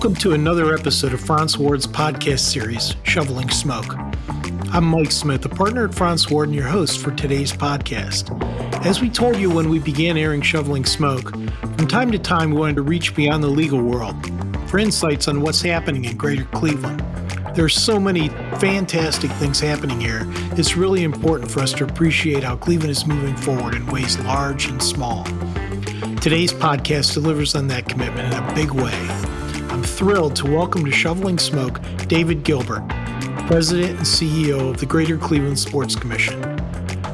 Welcome to another episode of Frantz Ward's podcast series, Shoveling Smoke. I'm Mike Smith, a partner at Frantz Ward and your host for today's podcast. As we told you when we began airing Shoveling Smoke, from time to time we wanted to reach beyond the legal world for insights on what's happening in greater Cleveland. There are so many fantastic things happening here, it's really important for us to appreciate how Cleveland is moving forward in ways large and small. Today's podcast delivers on that commitment in a big way. Thrilled to welcome to Shoveling Smoke David Gilbert, President and CEO of the Greater Cleveland Sports Commission.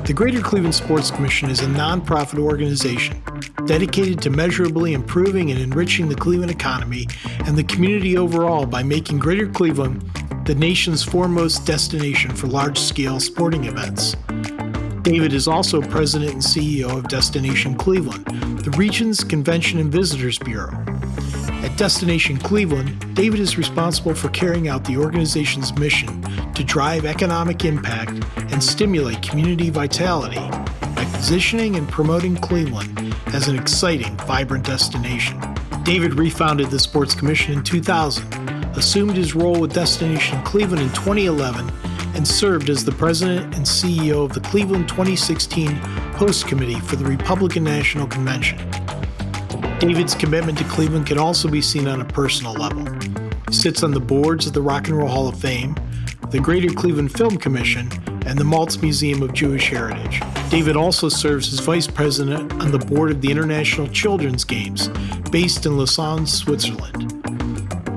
The Greater Cleveland Sports Commission is a nonprofit organization dedicated to measurably improving and enriching the Cleveland economy and the community overall by making Greater Cleveland the nation's foremost destination for large scale sporting events. David is also president and CEO of Destination Cleveland, the region's convention and visitors bureau. At Destination Cleveland, David is responsible for carrying out the organization's mission to drive economic impact and stimulate community vitality by positioning and promoting Cleveland as an exciting, vibrant destination. David refounded the Sports Commission in 2000, assumed his role with Destination Cleveland in 2011, and served as the president and CEO of the Cleveland 2016 Host Committee for the Republican National Convention. David's commitment to Cleveland can also be seen on a personal level. He sits on the boards of the Rock and Roll Hall of Fame, the Greater Cleveland Film Commission, and the Maltz Museum of Jewish Heritage. David also serves as vice president on the board of the International Children's Games, based in Lausanne, Switzerland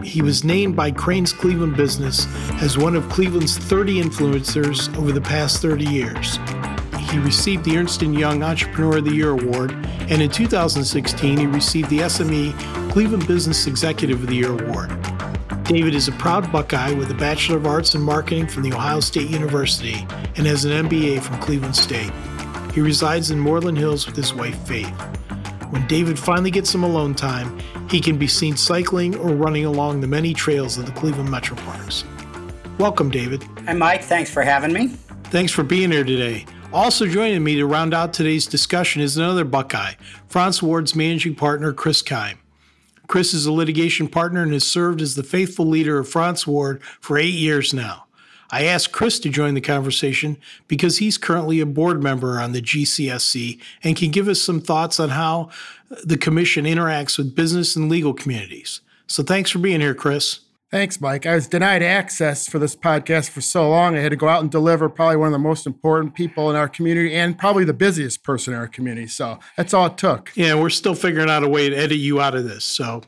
he was named by Crain's Cleveland Business as one of Cleveland's 30 influencers over the past 30 years. He received the Ernst & Young Entrepreneur of the Year award, and in 2016 he received the SME Cleveland Business Executive of the Year award. David is a proud Buckeye with a Bachelor of Arts in Marketing from The Ohio State University and has an MBA from Cleveland State. He resides in Moreland Hills with his wife Faith. When David finally gets some alone time, he can be seen cycling or running along the many trails of the Cleveland Metro Parks. Welcome, David. Hi, Mike. Thanks for having me. Thanks for being here today. Also joining me to round out today's discussion is another Buckeye, Frantz Ward's managing partner, Chris Keim. Chris is a litigation partner and has served as the faithful leader of Frantz Ward for eight years now. I asked Chris to join the conversation because he's currently a board member on the GCSC and can give us some thoughts on how the commission interacts with business and legal communities. So thanks for being here, Chris. Thanks, Mike. I was denied access for this podcast for so long. I had to go out and deliver probably one of the most important people in our community and probably the busiest person in our community. So that's all it took. Yeah, we're still figuring out a way to edit you out of this. So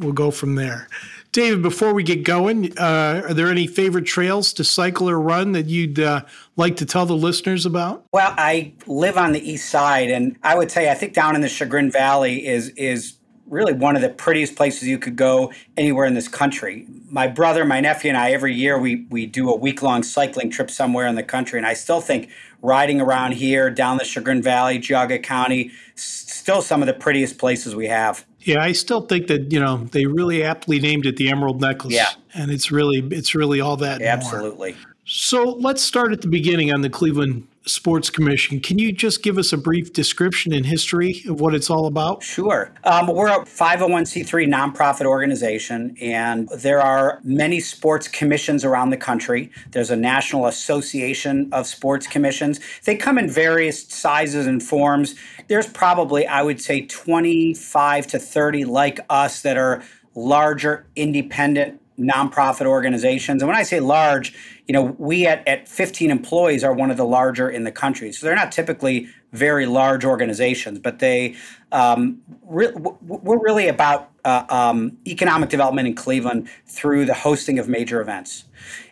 we'll go from there. David, before we get going, uh, are there any favorite trails to cycle or run that you'd uh, like to tell the listeners about? Well, I live on the east side, and I would say I think down in the Chagrin Valley is is really one of the prettiest places you could go anywhere in this country. My brother, my nephew, and I every year we we do a week long cycling trip somewhere in the country, and I still think riding around here down the Chagrin Valley, Geauga County, still some of the prettiest places we have. Yeah, I still think that you know they really aptly named it the Emerald Necklace. Yeah, and it's really it's really all that. Absolutely. More. So let's start at the beginning on the Cleveland Sports Commission. Can you just give us a brief description and history of what it's all about? Sure. Um, we're a 501c3 nonprofit organization, and there are many sports commissions around the country. There's a National Association of Sports Commissions. They come in various sizes and forms. There's probably, I would say, 25 to 30 like us that are larger, independent nonprofit organizations. And when I say large, you know, we at, at 15 employees are one of the larger in the country. So they're not typically very large organizations, but they um, re- we're really about uh, um, economic development in Cleveland through the hosting of major events.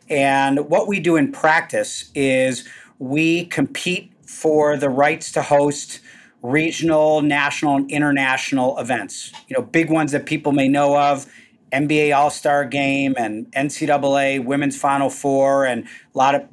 And what we do in practice is we compete for the rights to host regional, national, and international events. You know, big ones that people may know of NBA All Star Game and NCAA Women's Final Four and a lot of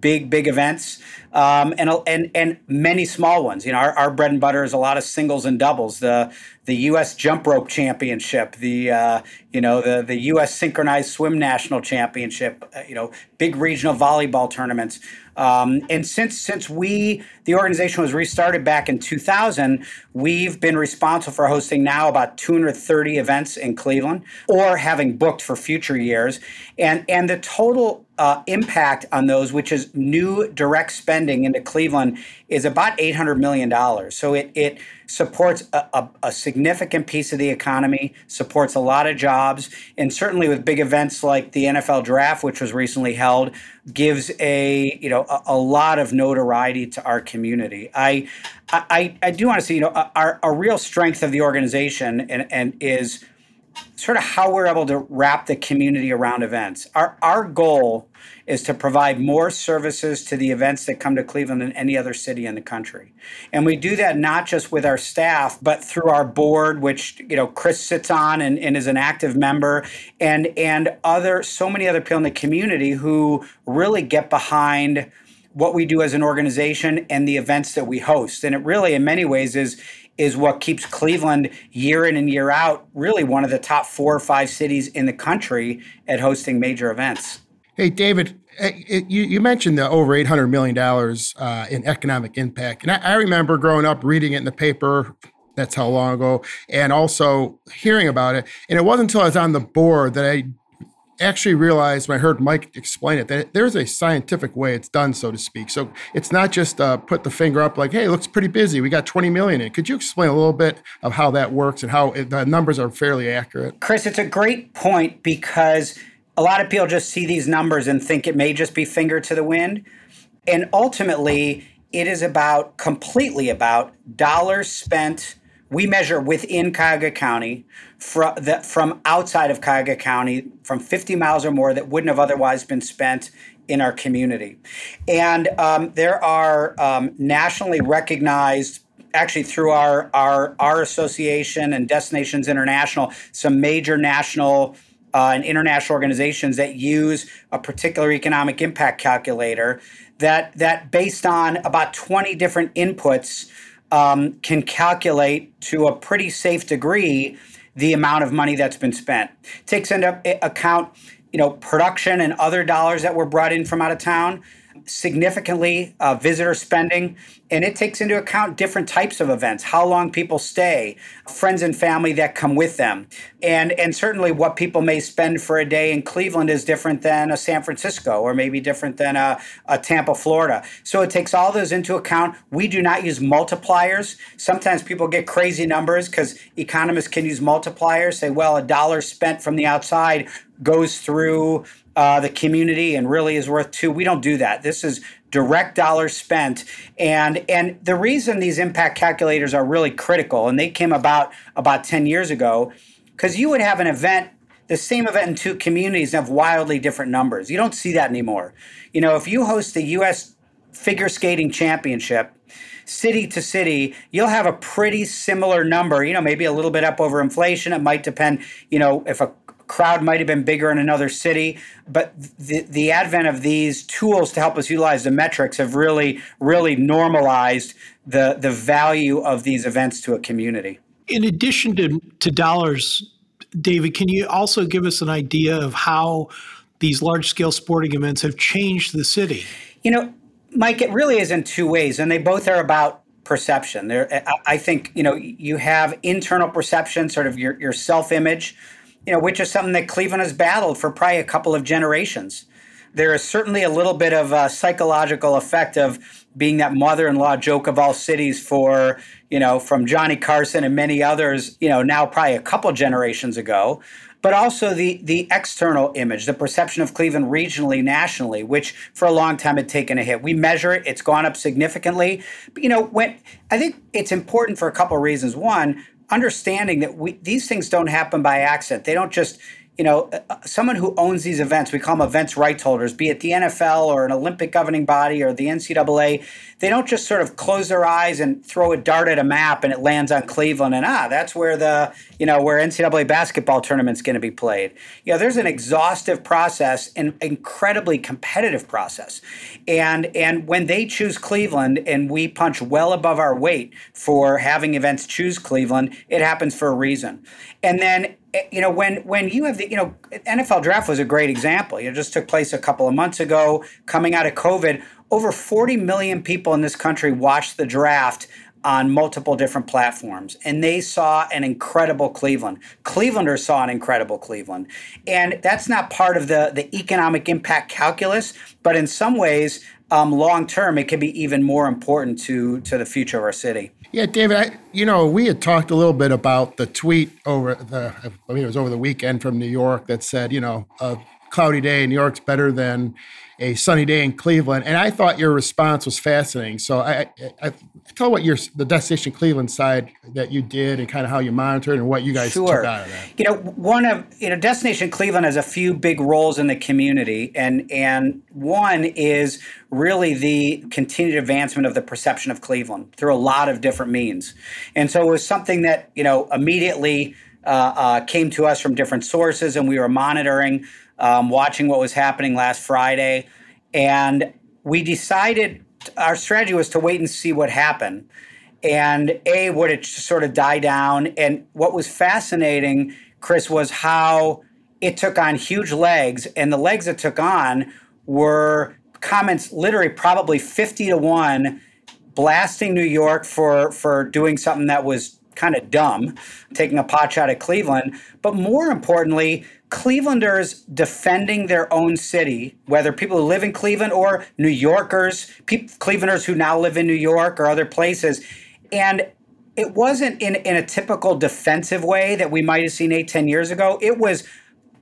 big, big events, um, and and and many small ones. You know, our, our bread and butter is a lot of singles and doubles. The the U.S. Jump Rope Championship, the uh, you know the the U.S. Synchronized Swim National Championship, uh, you know, big regional volleyball tournaments. Um, and since since we the organization was restarted back in 2000, we've been responsible for hosting now about 230 events in Cleveland, or having booked for future years. And and the total uh, impact on those, which is new direct spending into Cleveland, is about $800 million. So it, it supports a, a, a, significant piece of the economy, supports a lot of jobs, and certainly with big events like the NFL draft, which was recently held, gives a you know a, a lot of notoriety to our community. I I, I do want to say you know our, a real strength of the organization and, and is sort of how we're able to wrap the community around events. Our, our goal is to provide more services to the events that come to Cleveland than any other city in the country. And we do that not just with our staff, but through our board, which, you know, Chris sits on and, and is an active member, and and other so many other people in the community who really get behind what we do as an organization and the events that we host. And it really, in many ways, is is what keeps Cleveland year in and year out really one of the top four or five cities in the country at hosting major events. Hey, David, you, mentioned the over $800 million uh, in economic impact. And I remember growing up reading it in the paper that's how long ago and also hearing about it and it wasn't until i was on the board that i actually realized when I heard Mike explain it that there's a scientific way it's done, so to speak. So it's not just uh, put the finger up like, hey, looks pretty busy. We got 20 million in. Could you explain a little bit of how that works and how it, the numbers are fairly accurate? Chris, it's a great point because a lot of people just see these numbers and think it may just be finger to the wind. And ultimately, it is about completely about dollars spent we measure within Cuyahoga County from, from outside of Cuyahoga County, from 50 miles or more that wouldn't have otherwise been spent in our community. And um, there are um, nationally recognized actually through our, our our association and Destinations International, some major national uh, and international organizations that use a particular economic impact calculator that that based on about 20 different inputs um, can calculate to a pretty safe degree the amount of money that's been spent. Takes into account, you know, production and other dollars that were brought in from out of town, significantly uh, visitor spending, and it takes into account different types of events, how long people stay, friends and family that come with them, and and certainly what people may spend for a day in Cleveland is different than a San Francisco or maybe different than a, a Tampa, Florida. So it takes all those into account. We do not use multipliers. Sometimes people get crazy numbers because economists can use multipliers. Say, well, a dollar spent from the outside goes through uh, the community and really is worth two. We don't do that. This is direct dollars spent, and and the reason these impact calculators are really critical, and they came about about ten years ago, because you would have an event. The same event in two communities have wildly different numbers. You don't see that anymore. You know, if you host the U.S. figure skating championship, city to city, you'll have a pretty similar number, you know, maybe a little bit up over inflation. It might depend, you know, if a crowd might have been bigger in another city, but the, the advent of these tools to help us utilize the metrics have really, really normalized the, the value of these events to a community. In addition to, to dollars, David, can you also give us an idea of how these large scale sporting events have changed the city? You know, Mike, it really is in two ways, and they both are about perception. There, I think you know you have internal perception, sort of your your self image, you know, which is something that Cleveland has battled for probably a couple of generations. There is certainly a little bit of a psychological effect of being that mother-in-law joke of all cities for, you know, from Johnny Carson and many others, you know, now probably a couple generations ago but also the the external image, the perception of Cleveland regionally, nationally, which for a long time had taken a hit. We measure it; it's gone up significantly. But, you know, when I think it's important for a couple of reasons. One, understanding that we, these things don't happen by accident. They don't just you know, uh, uh, someone who owns these events, we call them events rights holders, be it the NFL or an Olympic governing body or the NCAA, they don't just sort of close their eyes and throw a dart at a map and it lands on Cleveland and ah, that's where the, you know, where NCAA basketball tournament's going to be played. You know, there's an exhaustive process and incredibly competitive process. And and when they choose Cleveland and we punch well above our weight for having events choose Cleveland, it happens for a reason. And then you know when when you have the you know NFL draft was a great example. It just took place a couple of months ago, coming out of COVID. Over 40 million people in this country watched the draft on multiple different platforms and they saw an incredible Cleveland. Clevelanders saw an incredible Cleveland. And that's not part of the the economic impact calculus, but in some ways um, long term it could be even more important to to the future of our city. Yeah, David, I, you know, we had talked a little bit about the tweet over the, I mean, it was over the weekend from New York that said, you know, a cloudy day in New York's better than a sunny day in Cleveland. And I thought your response was fascinating. So I, I, I tell what your the destination Cleveland side that you did and kind of how you monitored and what you guys sure. took out of that. You know, one of you know, Destination Cleveland has a few big roles in the community, and and one is really the continued advancement of the perception of Cleveland through a lot of different means. And so it was something that you know immediately. Uh, uh, came to us from different sources, and we were monitoring um, watching what was happening last Friday, and we decided our strategy was to wait and see what happened. And A, would it sort of die down? And what was fascinating, Chris, was how it took on huge legs. And the legs it took on were comments literally probably 50 to 1 blasting New York for for doing something that was kind of dumb, taking a pot shot at Cleveland. But more importantly, Clevelanders defending their own city, whether people who live in Cleveland or New Yorkers, Clevelanders who now live in New York or other places. And it wasn't in, in a typical defensive way that we might have seen eight, 10 years ago. It was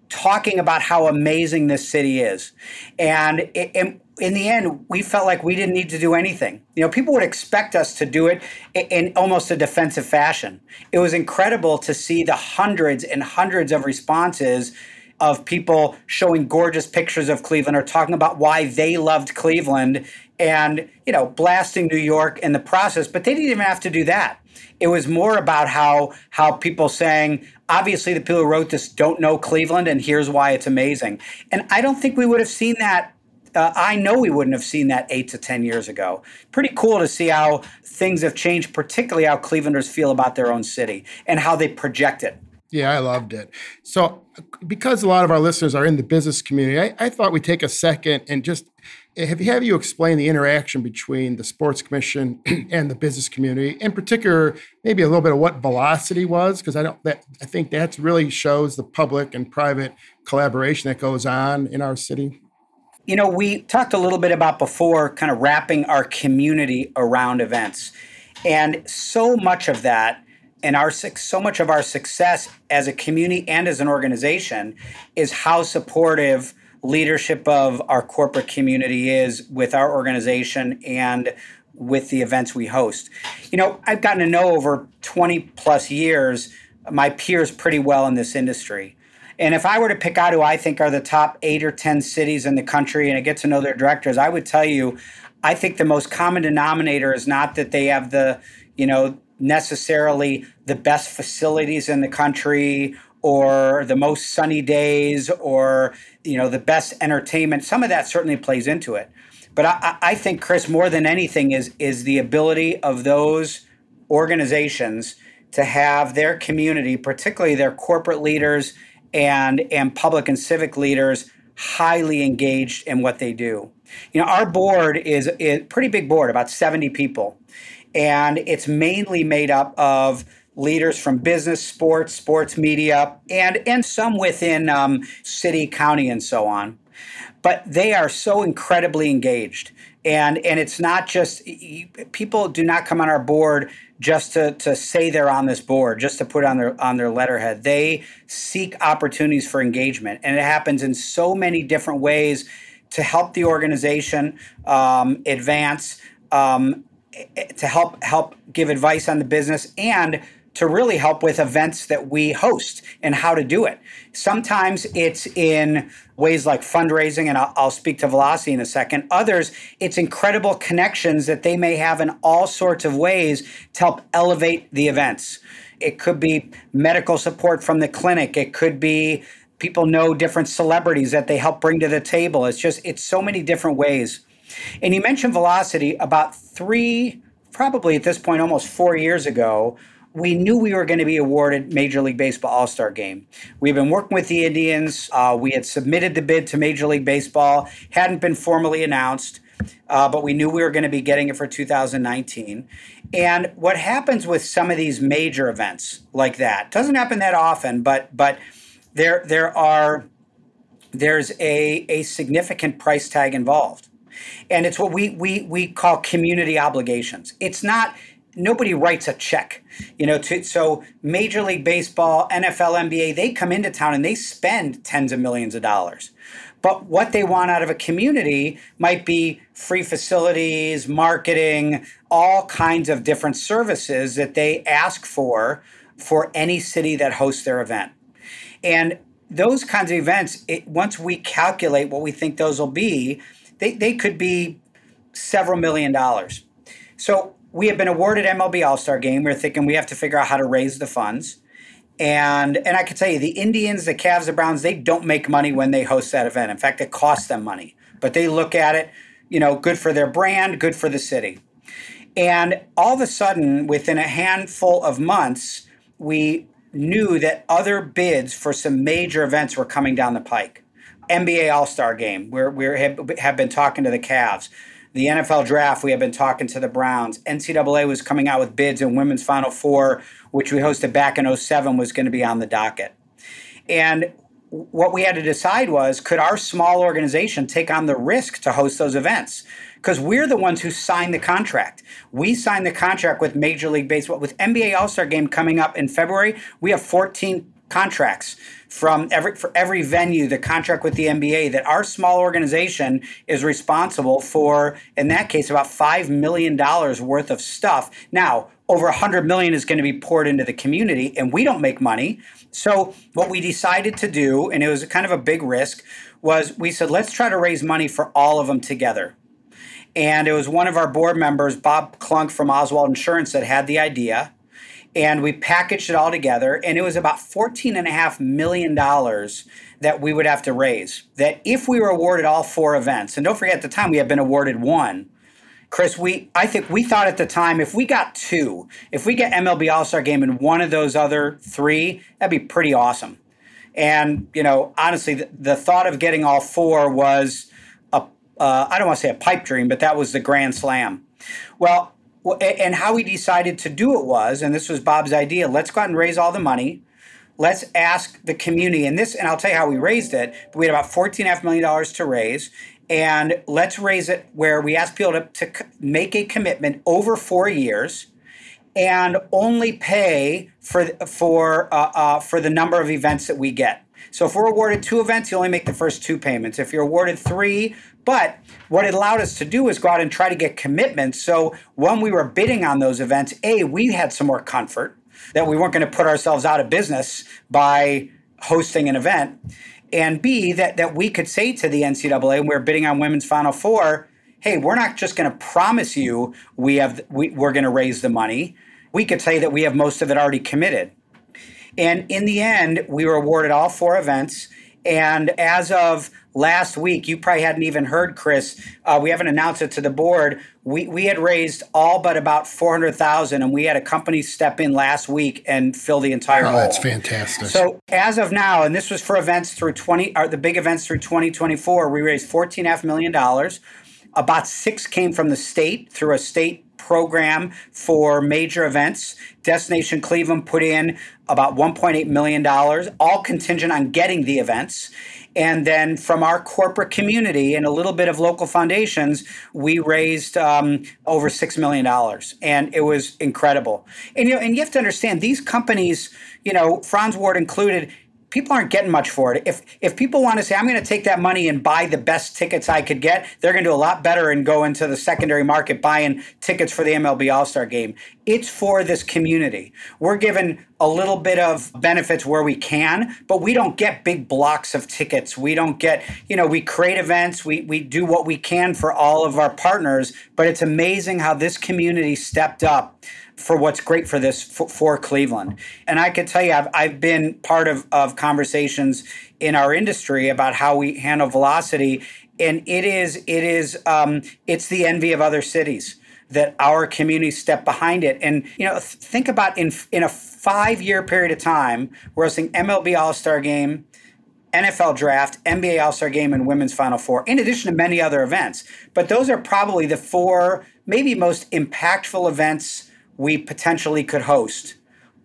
talking about how amazing this city is. And, it, and in the end, we felt like we didn't need to do anything. You know, people would expect us to do it in almost a defensive fashion. It was incredible to see the hundreds and hundreds of responses of people showing gorgeous pictures of Cleveland or talking about why they loved Cleveland and, you know, blasting New York in the process, but they didn't even have to do that. It was more about how how people saying, obviously the people who wrote this don't know Cleveland and here's why it's amazing. And I don't think we would have seen that uh, I know we wouldn't have seen that eight to 10 years ago. Pretty cool to see how things have changed, particularly how Clevelanders feel about their own city and how they project it. Yeah, I loved it. So, because a lot of our listeners are in the business community, I, I thought we'd take a second and just have, have you explain the interaction between the sports commission and the business community, in particular, maybe a little bit of what velocity was, because I don't that I think that really shows the public and private collaboration that goes on in our city. You know, we talked a little bit about before kind of wrapping our community around events. And so much of that and our so much of our success as a community and as an organization is how supportive leadership of our corporate community is with our organization and with the events we host. You know, I've gotten to know over 20 plus years my peers pretty well in this industry. And if I were to pick out who I think are the top eight or 10 cities in the country and I get to know their directors, I would tell you, I think the most common denominator is not that they have the, you know, necessarily the best facilities in the country or the most sunny days or, you know, the best entertainment. Some of that certainly plays into it. But I, I think, Chris, more than anything is is the ability of those organizations to have their community, particularly their corporate leaders and and public and civic leaders highly engaged in what they do. You know, our board is a pretty big board, about 70 people, and it's mainly made up of leaders from business, sports, sports media, and and some within um, city, county, and so on. But they are so incredibly engaged, and and it's not just people do not come on our board just to, to say they're on this board, just to put on their on their letterhead. They seek opportunities for engagement, and it happens in so many different ways to help the organization um, advance, um, to help help give advice on the business, and to really help with events that we host and how to do it. Sometimes it's in ways like fundraising, and I'll, I'll, speak to Velocity in a second. Others, it's incredible connections that they may have in all sorts of ways to help elevate the events. It could be medical support from the clinic, it could be people know different celebrities that they help bring to the table. It's just, it's so many different ways. And you mentioned Velocity about three, probably at this point, almost four years ago we knew we were going to be awarded Major League Baseball All Star Game. We've been working with the Indians. Uh, we had submitted the bid to Major League Baseball, hadn't been formally announced, uh, but we knew we were going to be getting it for 2019. And what happens with some of these major events like that doesn't happen that often, but but there there are there's a a significant price tag involved and it's what we we we call community obligations it's not nobody writes a check you know to, so major league baseball nfl nba they come into town and they spend tens of millions of dollars. But what they want out of a community might be free facilities marketing all kinds of different services that they ask for for any city that hosts their event. And those kinds of events it, once we calculate what we think those will be they, they could be several million dollars. So we have been awarded MLB All Star Game. We are thinking we have to figure out how to raise the funds. And and I can tell you, the Indians, the Cavs, the Browns, they don't make money when they host that event. In fact, it costs them money. But they look at it, you know, good for their brand, good for the city. And all of a sudden, within a handful of months, we knew that other bids for some major events were coming down the pike. NBA All Star Game, where we have been talking to the Cavs the NFL draft, we have been talking to the Browns. NCAA was coming out with bids, and Women's Final Four, which we hosted back in 07, was going to be on the docket. And what we had to decide was could our small organization take on the risk to host those events? Because we're the ones who signed the contract. We signed the contract with Major League Baseball. With NBA All Star Game coming up in February, we have 14 contracts from every for every venue the contract with the NBA that our small organization is responsible for in that case about 5 million dollars worth of stuff. Now over 100 million is going to be poured into the community and we don't make money. So what we decided to do and it was kind of a big risk was we said let's try to raise money for all of them together. And it was one of our board members bob klonk from oswald insurance that had the idea and we packaged it all together and it was about $14.5 million that we would have to raise that if we were awarded all four events and don't forget at the time we had been awarded one. Chris we i think we thought at the time if we got two if we get mlb all-star game in one of those other three that'd be pretty awesome. And you know honestly the, the thought of getting all four was a uh, I don't want to say a pipe dream but that was the grand slam. Well and how we decided to do it was, and this was Bob's idea, let's go out and raise all the money. Let's ask the community, and this, and I'll tell you how we raised it. But we had about $14.5 million to raise, and let's raise it where we ask people to, to make a commitment over four years and only pay for, for, uh, uh, for the number of events that we get. So if we're awarded two events, you only make the first two payments. If you're awarded three, but what it allowed us to do is go out and try to get commitments. So when we were bidding on those events, A, we had some more comfort that we weren't going to put ourselves out of business by hosting an event. And B, that, that we could say to the NCAA, we we're bidding on women's Final Four, hey, we're not just going to promise you we have we, we're going to raise the money. We could say that we have most of it already committed. And in the end, we were awarded all four events. And as of last week, you probably hadn't even heard, Chris. Uh, we haven't announced it to the board. We, we had raised all but about 400000 and we had a company step in last week and fill the entire oh, hole. That's fantastic. So as of now, and this was for events through 20, or uh, the big events through 2024, we raised $14.5 million. About six came from the state through a state program for major events. Destination Cleveland put in about $1.8 million, all contingent on getting the events. And then from our corporate community and a little bit of local foundations, we raised um, over $6 million. And it was incredible. And, you know, and you have to understand these companies, you know, Frantz Ward included, people aren't getting much for it. If if people want to say I'm going to take that money and buy the best tickets I could get, they're going to do a lot better and go into the secondary market buying tickets for the MLB All-Star game. It's for this community. We're given a little bit of benefits where we can, but we don't get big blocks of tickets. We don't get, you know, we create events, we we do what we can for all of our partners, but it's amazing how this community stepped up for what's great for this for, for Cleveland. And I can tell you, I've, I've been part of, of conversations in our industry about how we handle velocity, and it is it is um, it's the envy of other cities that our community step behind it. And you know, think about in in a five year period of time, we're hosting MLB All Star Game. NFL draft, NBA All Star game, and Women's Final Four, in addition to many other events. But those are probably the four, maybe most impactful events we potentially could host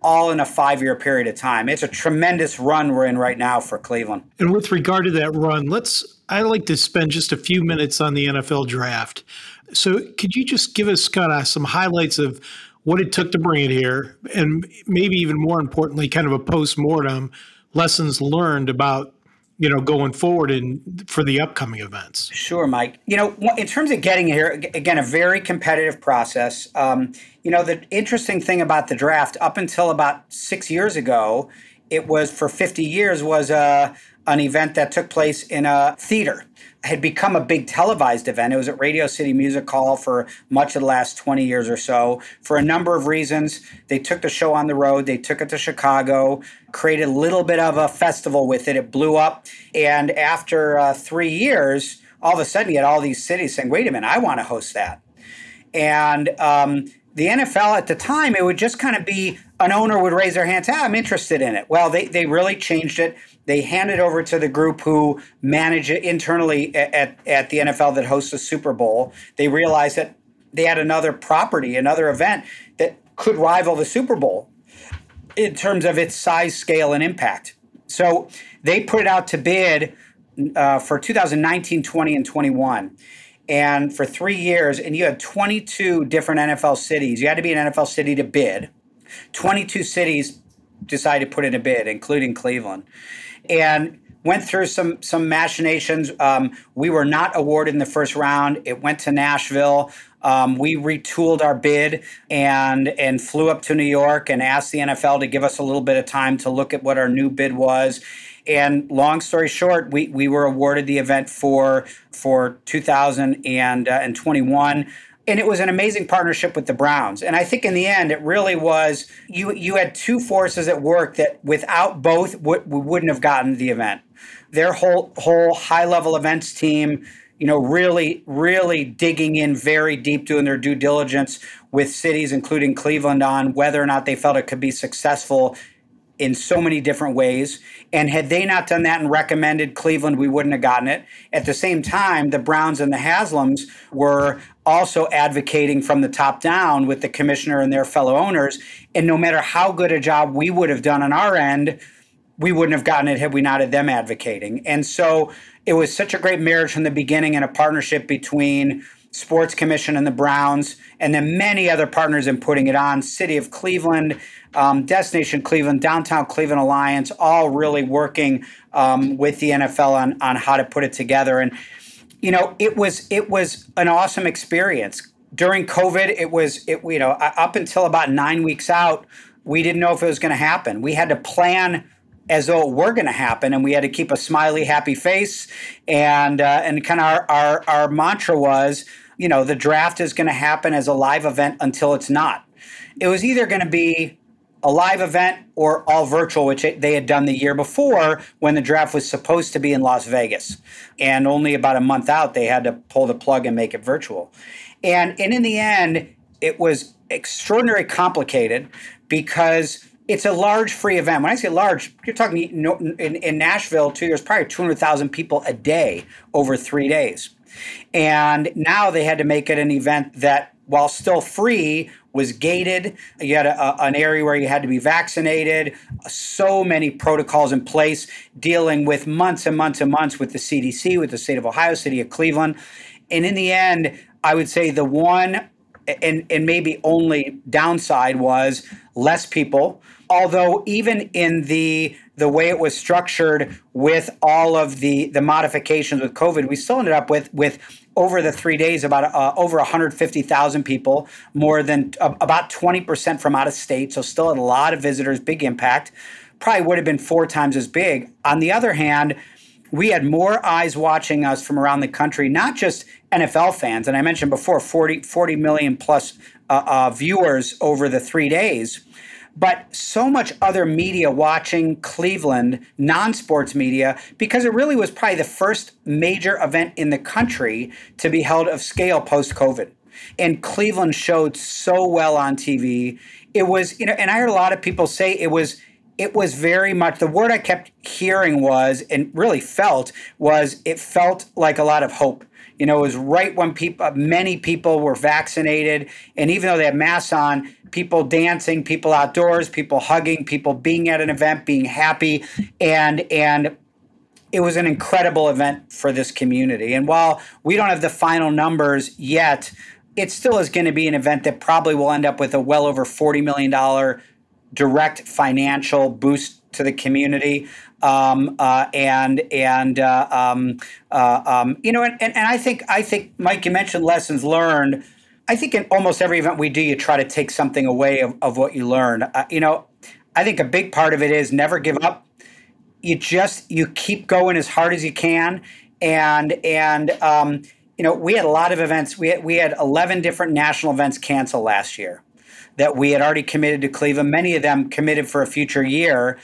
all in a five year period of time. It's a tremendous run we're in right now for Cleveland. And with regard to that run, let's I like to spend just a few minutes on the NFL draft. So could you just give us kind of some highlights of what it took to bring it here and maybe even more importantly, kind of a post mortem lessons learned about you know, going forward in for the upcoming events? Sure, Mike. You know, in terms of getting here, again, a very competitive process. Um, you know, the interesting thing about the draft, up until about six years ago, it was for 50 years was a uh, an event that took place in a theater had become a big televised event. It was at Radio City Music Hall for much of the last 20 years or so. For a number of reasons, they took the show on the road, they took it to Chicago, created a little bit of a festival with it. It blew up. And after uh, three years, all of a sudden you had all these cities saying, wait a minute, I want to host that. And um, the NFL at the time, it would just kind of be an owner would raise their hands, ah, I'm interested in it. Well, they, they really changed it they hand it over to the group who manage it internally at, at the NFL that hosts the Super Bowl. They realized that they had another property, another event that could rival the Super Bowl in terms of its size, scale, and impact. So they put it out to bid uh, for 2019, 20, and 21. And for three years, and you had 22 different NFL cities. You had to be an NFL city to bid. 22 cities decided to put in a bid, including Cleveland and went through some some machinations. Um, we were not awarded in the first round. It went to Nashville. Um, we retooled our bid and and flew up to New York and asked the NFL to give us a little bit of time to look at what our new bid was. And long story short, we, we were awarded the event for for 2021 and it was an amazing partnership with the Browns. And I think in the end, it really was you. You had two forces at work that without both, we wouldn't have gotten the event. Their whole whole high level events team, you know, really really digging in very deep, doing their due diligence with cities, including Cleveland, on whether or not they felt it could be successful in so many different ways. And had they not done that and recommended Cleveland, we wouldn't have gotten it. At the same time, the Browns and the Haslams were also advocating from the top down with the commissioner and their fellow owners. And no matter how good a job we would have done on our end, we wouldn't have gotten it had we not had them advocating. And so it was such a great marriage from the beginning and a partnership between Sports Commission and the Browns, and then many other partners in putting it on. City of Cleveland, um, Destination Cleveland, Downtown Cleveland Alliance, all really working um, with the NFL on on how to put it together. And you know, it was it was an awesome experience. During COVID, it was it you know up until about nine weeks out, we didn't know if it was going to happen. We had to plan as though it were going to happen, and we had to keep a smiley, happy face. And uh, and kind of our, our our mantra was, you know, the draft is going to happen as a live event until it's not. It was either going to be a live event or all virtual, which they had done the year before when the draft was supposed to be in Las Vegas. And only about a month out, they had to pull the plug and make it virtual. And, and in the end, it was extraordinarily complicated because it's a large free event. When I say large, you're talking in, in Nashville, two years prior, 200,000 people a day over three days. And now they had to make it an event that, while still free, was gated. You had a, an area where you had to be vaccinated. So many protocols in place, dealing with months and months and months with the CDC, with the state of Ohio, city of Cleveland. And in the end, I would say the one and, and maybe only downside was less people. Although even in the the way it was structured with all of the the modifications with COVID, we still ended up with with over the three days about uh, over 150,000 people, more than uh, about 20% from out of state. So still a lot of visitors, big impact. Probably would have been four times as big. On the other hand, we had more eyes watching us from around the country, not just NFL fans. And I mentioned before 40, 40 million plus uh, uh, viewers over the three days but so much other media watching Cleveland, non sports media, because it really was probably the first major event in the country to be held of scale post COVID. And Cleveland showed so well on TV. It was, you know, and I heard a lot of people say it was it was very much the word I kept hearing was and really felt was it felt like a lot of hope. You know, it was right when people uh, many people were vaccinated, and even though they had masks on, people dancing, people outdoors, people hugging, people being at an event, being happy, and and it was an incredible event for this community. And while we don't have the final numbers yet, it still is going to be an event that probably will end up with a well over $40 million direct financial boost to the community. Um, uh, and and uh, um, uh, um, you know, and, and, and I think I think Mike, you mentioned lessons learned. I think in almost every event we do, you try to take something away of, of what you learned. Uh, you know, I think a big part of it is never give up. You just you keep going as hard as you can, and and um, you know we had a lot of events. We had, we had eleven different national events canceled last year that we had already committed to Cleveland. Many of them committed for a future year,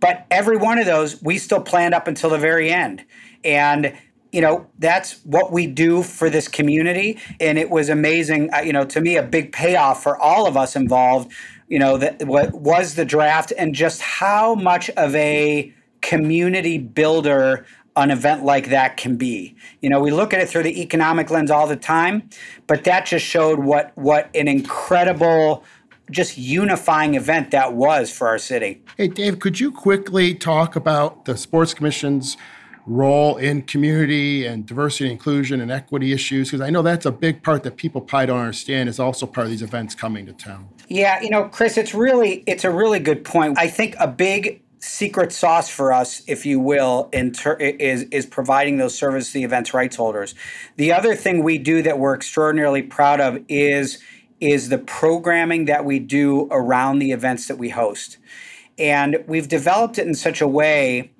but every one of those we still planned up until the very end, and you know that's what we do for this community and it was amazing uh, you know to me a big payoff for all of us involved you know that what was the draft and just how much of a community builder an event like that can be. You know, we look at it through the economic lens all the time, but that just showed what what an incredible just unifying event that was for our city. Hey Dave, could you quickly talk about the sports commission's role in community and diversity inclusion and equity issues because I know that's a big part that people probably don't understand is also part of these events coming to town. Yeah, you know, Chris, it's really it's a really good point. I think a big secret sauce for us, if you will, ter- is is providing those services to the events rights holders. The other thing we do that we're extraordinarily proud of is is the programming that we do around the events that we host, and we've developed it in such a way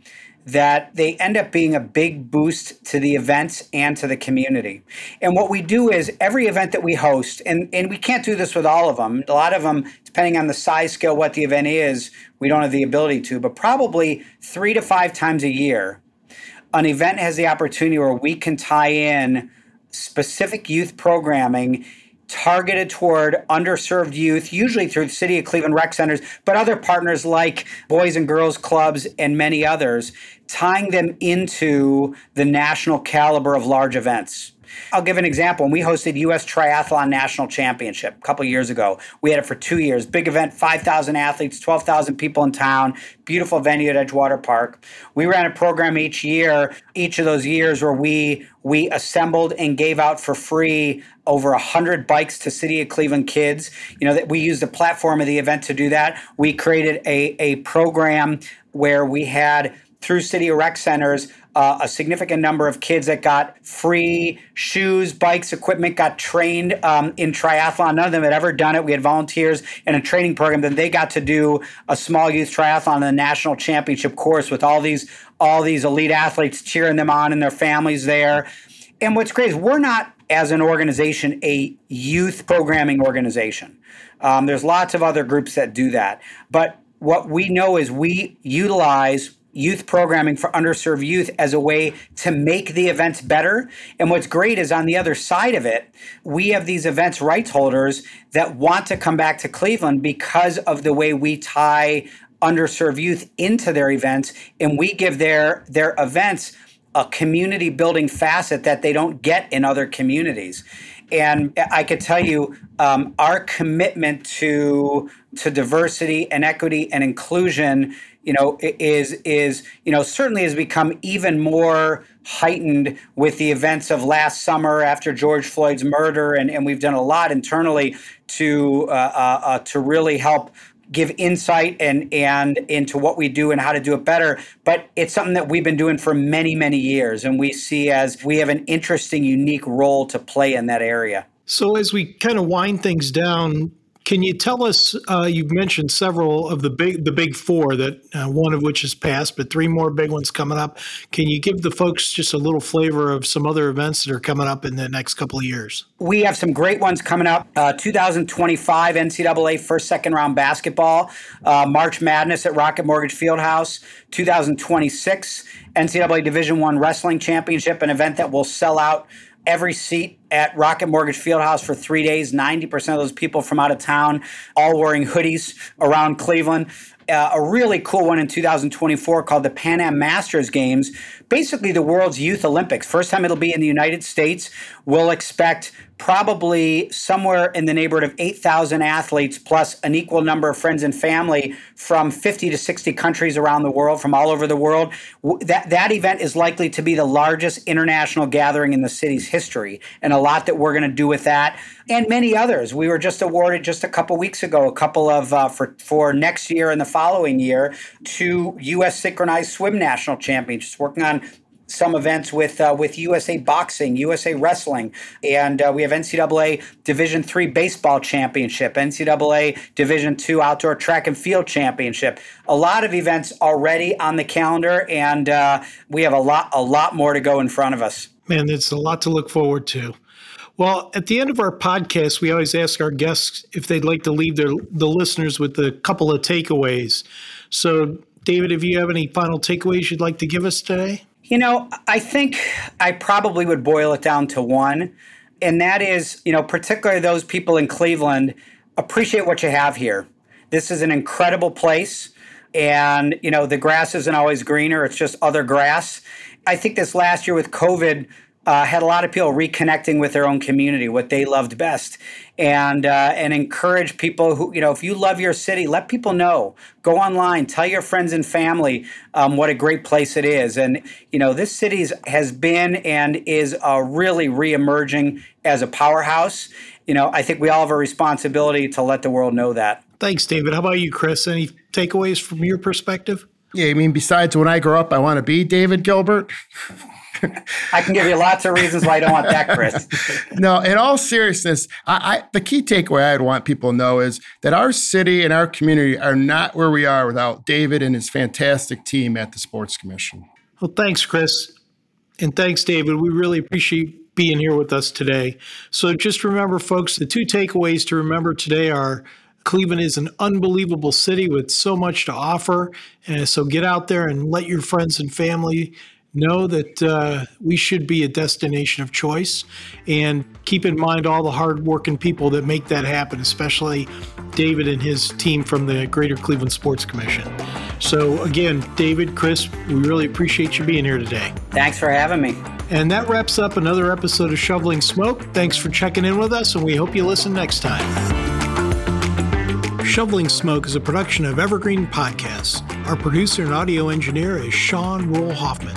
that they end up being a big boost to the events and to the community. And what we do is every event that we host, and, and we can't do this with all of them, a lot of them, depending on the size scale, what the event is, we don't have the ability to, but probably three to five times a year, an event has the opportunity where we can tie in specific youth programming targeted toward underserved youth, usually through the City of Cleveland rec centers, but other partners like Boys and Girls Clubs and many others, tying them into the national caliber of large events. I'll give an example. When we hosted U.S. Triathlon National Championship a couple years ago, we had it for two years. Big event, 5,000 athletes, 12,000 people in town, beautiful venue at Edgewater Park. We ran a program each year, each of those years where we we assembled and gave out for free over 100 bikes to City of Cleveland kids. You know, that we used the platform of the event to do that. We created a, a program where we had through city rec centers uh, a significant number of kids that got free shoes, bikes, equipment, got trained um, in triathlon. None of them had ever done it. We had volunteers in a training program. Then they got to do a small youth triathlon in the national championship course with all these all these elite athletes cheering them on and their families there. And what's great is we're not, as an organization, a youth programming organization. Um, there's lots of other groups that do that, but what we know is we utilize youth programming for underserved youth as a way to make the events better. And what's great is on the other side of it, we have these events rights holders that want to come back to Cleveland because of the way we tie underserved youth into their events and we give their their events a community building facet that they don't get in other communities. And I could tell you, um, our commitment to to diversity and equity and inclusion you know, is is you know certainly has become even more heightened with the events of last summer after George Floyd's murder, and, and we've done a lot internally to uh, uh, uh, to really help give insight and and into what we do and how to do it better. But it's something that we've been doing for many many years and we see as we have an interesting unique role to play in that area. So as we kind of wind things down can you tell us? Uh, you've mentioned several of the big the big four that uh, one of which has passed, but three more big ones coming up. Can you give the folks just a little flavor of some other events that are coming up in the next couple of years? We have some great ones coming up. Uh, 2025 NCAA first second round basketball, uh, March Madness at Rocket Mortgage Fieldhouse. 2026 NCAA Division One Wrestling Championship, an event that will sell out every seat at Rocket Mortgage Fieldhouse for three days. 90% of those people from out of town, all wearing hoodies around Cleveland. Uh, a really cool one in 2024 called the Pan Am Masters Games. Basically, the world's youth Olympics. First time it'll be in the United States. We'll expect probably somewhere in the neighborhood of 8,000 athletes plus an equal number of friends and family from 50 to 60 countries around the world, from all over the world. That, that event is likely to be the largest international gathering in the city's history, and a lot that we're going to do with that, and many others. We were just awarded just a couple weeks ago a couple of uh, for for next year and the following year to U.S. synchronized swim national championships, working on some events with uh, with USA Boxing, USA Wrestling, and uh, we have NCAA Division three baseball championship, NCAA Division two outdoor track and field championship. A lot of events already on the calendar, and uh, we have a lot a lot more to go in front of us. Man, it's a lot to look forward to. Well, at the end of our podcast, we always ask our guests if they'd like to leave their the listeners with a couple of takeaways. So, David, if you have any final takeaways you'd like to give us today? You know, I think I probably would boil it down to one, and that is, you know, particularly those people in Cleveland appreciate what you have here. This is an incredible place, and, you know, the grass isn't always greener, it's just other grass. I think this last year with COVID, uh, had a lot of people reconnecting with their own community, what they loved best, and uh, and encourage people who you know if you love your city, let people know. Go online, tell your friends and family um, what a great place it is, and you know this city has been and is uh, really reemerging as a powerhouse. You know, I think we all have a responsibility to let the world know that. Thanks, David. How about you, Chris? Any takeaways from your perspective? Yeah, I mean, besides when I grow up, I want to be David Gilbert. I can give you lots of reasons why I don't want that, Chris. no, in all seriousness, I, I, the key takeaway I'd want people to know is that our city and our community are not where we are without David and his fantastic team at the Sports Commission. Well, thanks, Chris. And thanks, David. We really appreciate being here with us today. So just remember, folks, the two takeaways to remember today are Cleveland is an unbelievable city with so much to offer. And so get out there and let your friends and family know that uh, we should be a destination of choice and keep in mind all the hardworking people that make that happen, especially David and his team from the Greater Cleveland Sports Commission. So, again, David, Chris, we really appreciate you being here today. Thanks for having me. And that wraps up another episode of Shoveling Smoke. Thanks for checking in with us, and we hope you listen next time. Shoveling Smoke is a production of Evergreen Podcasts. Our producer and audio engineer is Sean Rule Hoffman.